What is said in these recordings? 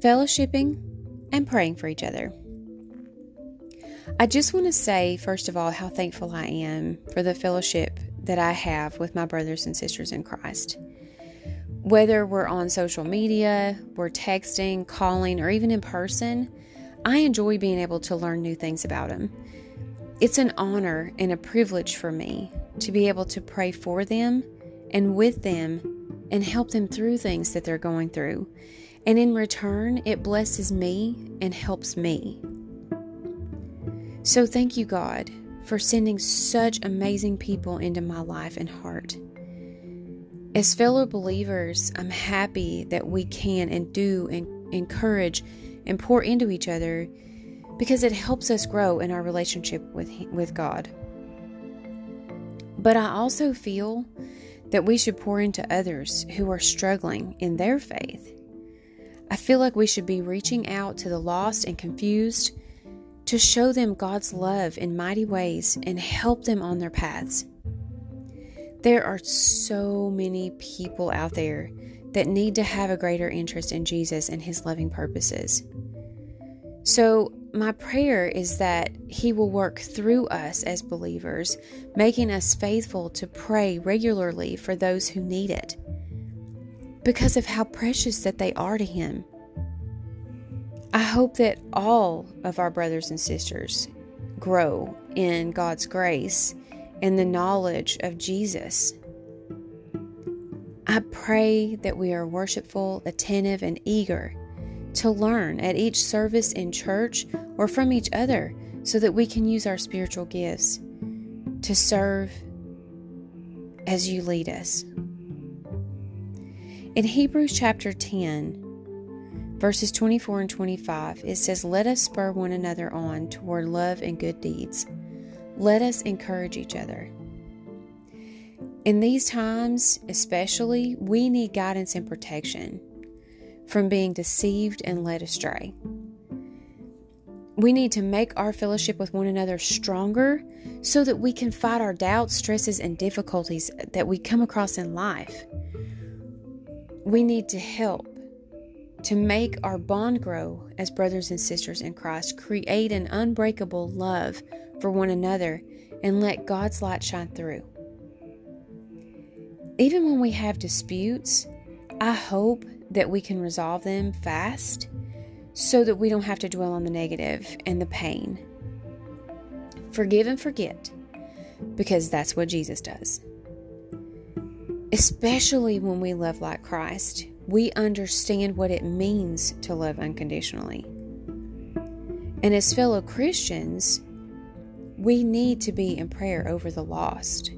fellowshipping, and praying for each other. I just want to say, first of all, how thankful I am for the fellowship that I have with my brothers and sisters in Christ. Whether we're on social media, we're texting, calling, or even in person, I enjoy being able to learn new things about them. It's an honor and a privilege for me to be able to pray for them and with them and help them through things that they're going through. And in return, it blesses me and helps me. So thank you, God, for sending such amazing people into my life and heart. As fellow believers, I'm happy that we can and do and encourage and pour into each other because it helps us grow in our relationship with, with God. But I also feel that we should pour into others who are struggling in their faith. I feel like we should be reaching out to the lost and confused to show them God's love in mighty ways and help them on their paths. There are so many people out there that need to have a greater interest in Jesus and his loving purposes. So, my prayer is that He will work through us as believers, making us faithful to pray regularly for those who need it because of how precious that they are to Him. I hope that all of our brothers and sisters grow in God's grace and the knowledge of Jesus. I pray that we are worshipful, attentive, and eager to learn at each service in church or from each other so that we can use our spiritual gifts to serve as you lead us. In Hebrews chapter 10, verses 24 and 25, it says, Let us spur one another on toward love and good deeds. Let us encourage each other. In these times, especially, we need guidance and protection from being deceived and led astray. We need to make our fellowship with one another stronger so that we can fight our doubts, stresses, and difficulties that we come across in life. We need to help to make our bond grow as brothers and sisters in Christ, create an unbreakable love for one another, and let God's light shine through. Even when we have disputes, I hope that we can resolve them fast so that we don't have to dwell on the negative and the pain. Forgive and forget because that's what Jesus does. Especially when we love like Christ, we understand what it means to love unconditionally. And as fellow Christians, we need to be in prayer over the lost.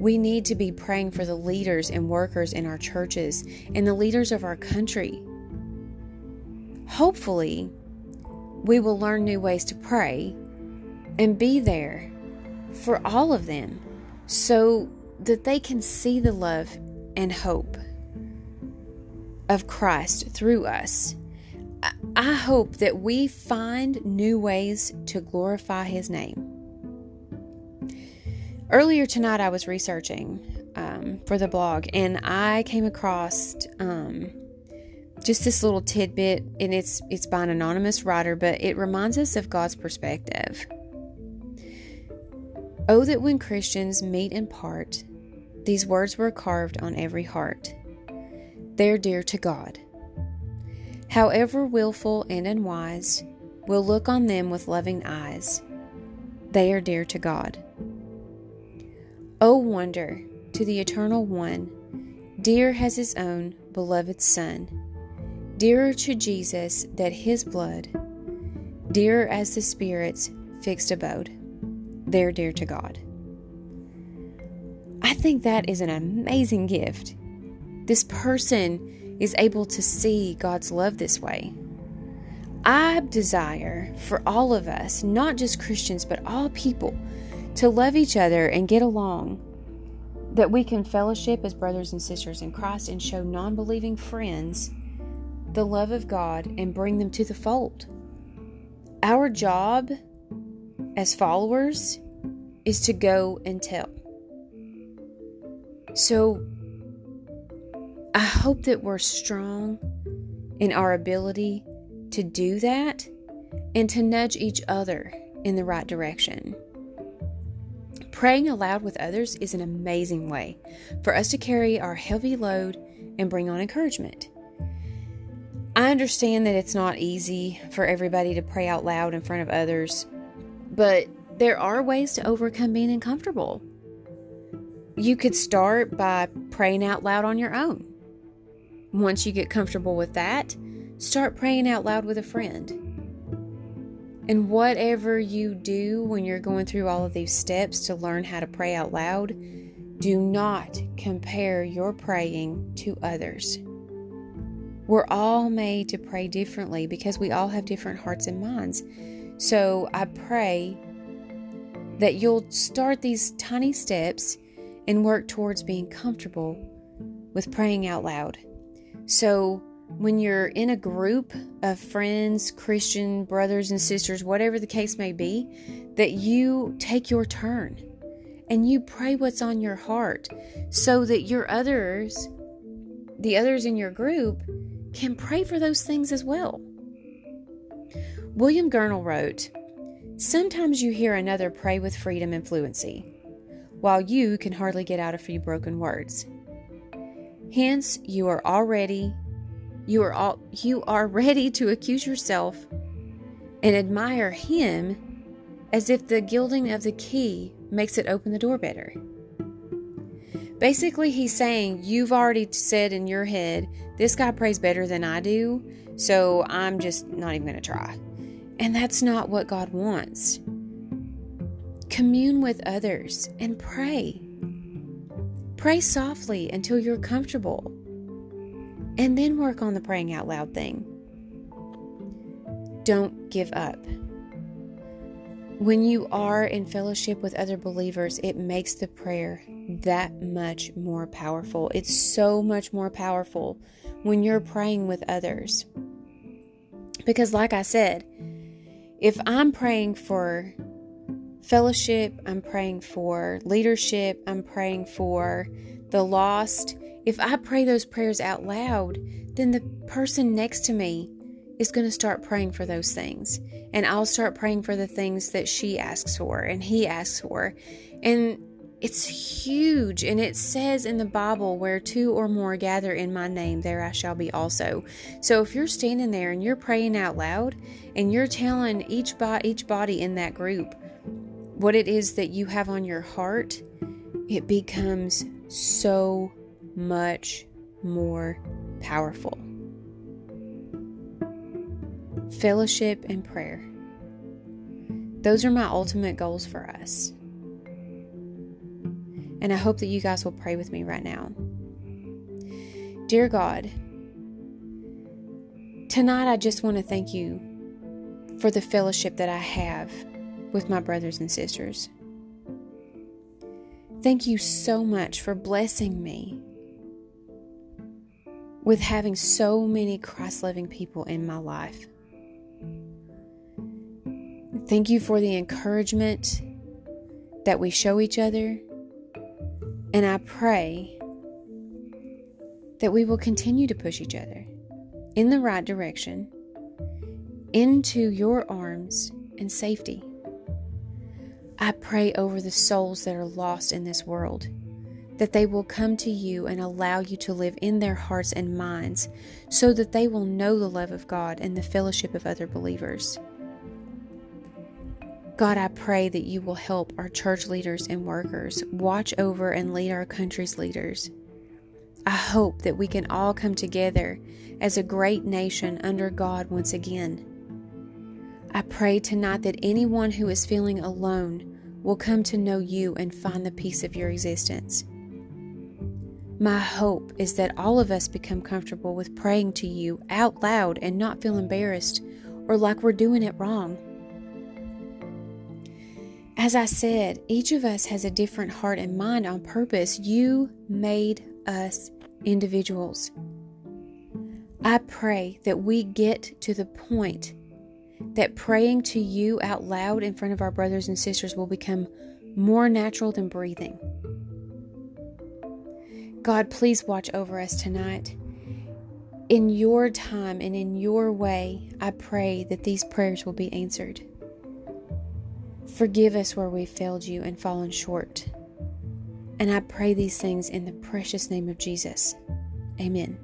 We need to be praying for the leaders and workers in our churches and the leaders of our country. Hopefully, we will learn new ways to pray and be there for all of them so that they can see the love and hope of Christ through us. I hope that we find new ways to glorify His name. Earlier tonight, I was researching um, for the blog and I came across um, just this little tidbit, and it's it's by an anonymous writer, but it reminds us of God's perspective. Oh, that when Christians meet and part, these words were carved on every heart. They're dear to God. However willful and unwise, we'll look on them with loving eyes. They are dear to God. Oh, wonder to the Eternal One, dear as his own beloved Son, dearer to Jesus that his blood, dearer as the Spirit's fixed abode, they're dear to God. I think that is an amazing gift. This person is able to see God's love this way. I desire for all of us, not just Christians, but all people, to love each other and get along, that we can fellowship as brothers and sisters in Christ and show non believing friends the love of God and bring them to the fold. Our job as followers is to go and tell. So I hope that we're strong in our ability to do that and to nudge each other in the right direction. Praying aloud with others is an amazing way for us to carry our heavy load and bring on encouragement. I understand that it's not easy for everybody to pray out loud in front of others, but there are ways to overcome being uncomfortable. You could start by praying out loud on your own. Once you get comfortable with that, start praying out loud with a friend. And whatever you do when you're going through all of these steps to learn how to pray out loud, do not compare your praying to others. We're all made to pray differently because we all have different hearts and minds. So I pray that you'll start these tiny steps and work towards being comfortable with praying out loud. So, when you're in a group of friends, Christian brothers and sisters, whatever the case may be, that you take your turn and you pray what's on your heart so that your others, the others in your group, can pray for those things as well. William Gurnall wrote, Sometimes you hear another pray with freedom and fluency while you can hardly get out a few broken words. Hence, you are already you are all you are ready to accuse yourself and admire him as if the gilding of the key makes it open the door better. Basically, he's saying, You've already said in your head, this guy prays better than I do, so I'm just not even going to try. And that's not what God wants. Commune with others and pray. Pray softly until you're comfortable. And then work on the praying out loud thing. Don't give up. When you are in fellowship with other believers, it makes the prayer that much more powerful. It's so much more powerful when you're praying with others. Because, like I said, if I'm praying for fellowship, I'm praying for leadership, I'm praying for the lost. If I pray those prayers out loud, then the person next to me is going to start praying for those things. And I'll start praying for the things that she asks for and he asks for. And it's huge. And it says in the Bible, where two or more gather in my name, there I shall be also. So if you're standing there and you're praying out loud and you're telling each, each body in that group, what it is that you have on your heart, it becomes so much more powerful. Fellowship and prayer. Those are my ultimate goals for us. And I hope that you guys will pray with me right now. Dear God, tonight I just want to thank you for the fellowship that I have with my brothers and sisters. Thank you so much for blessing me with having so many Christ loving people in my life. Thank you for the encouragement that we show each other. And I pray that we will continue to push each other in the right direction into your arms and safety. I pray over the souls that are lost in this world, that they will come to you and allow you to live in their hearts and minds so that they will know the love of God and the fellowship of other believers. God, I pray that you will help our church leaders and workers watch over and lead our country's leaders. I hope that we can all come together as a great nation under God once again. I pray tonight that anyone who is feeling alone will come to know you and find the peace of your existence. My hope is that all of us become comfortable with praying to you out loud and not feel embarrassed or like we're doing it wrong. As I said, each of us has a different heart and mind on purpose. You made us individuals. I pray that we get to the point that praying to you out loud in front of our brothers and sisters will become more natural than breathing. God, please watch over us tonight. in your time and in your way, I pray that these prayers will be answered. Forgive us where we've failed you and fallen short. And I pray these things in the precious name of Jesus. Amen.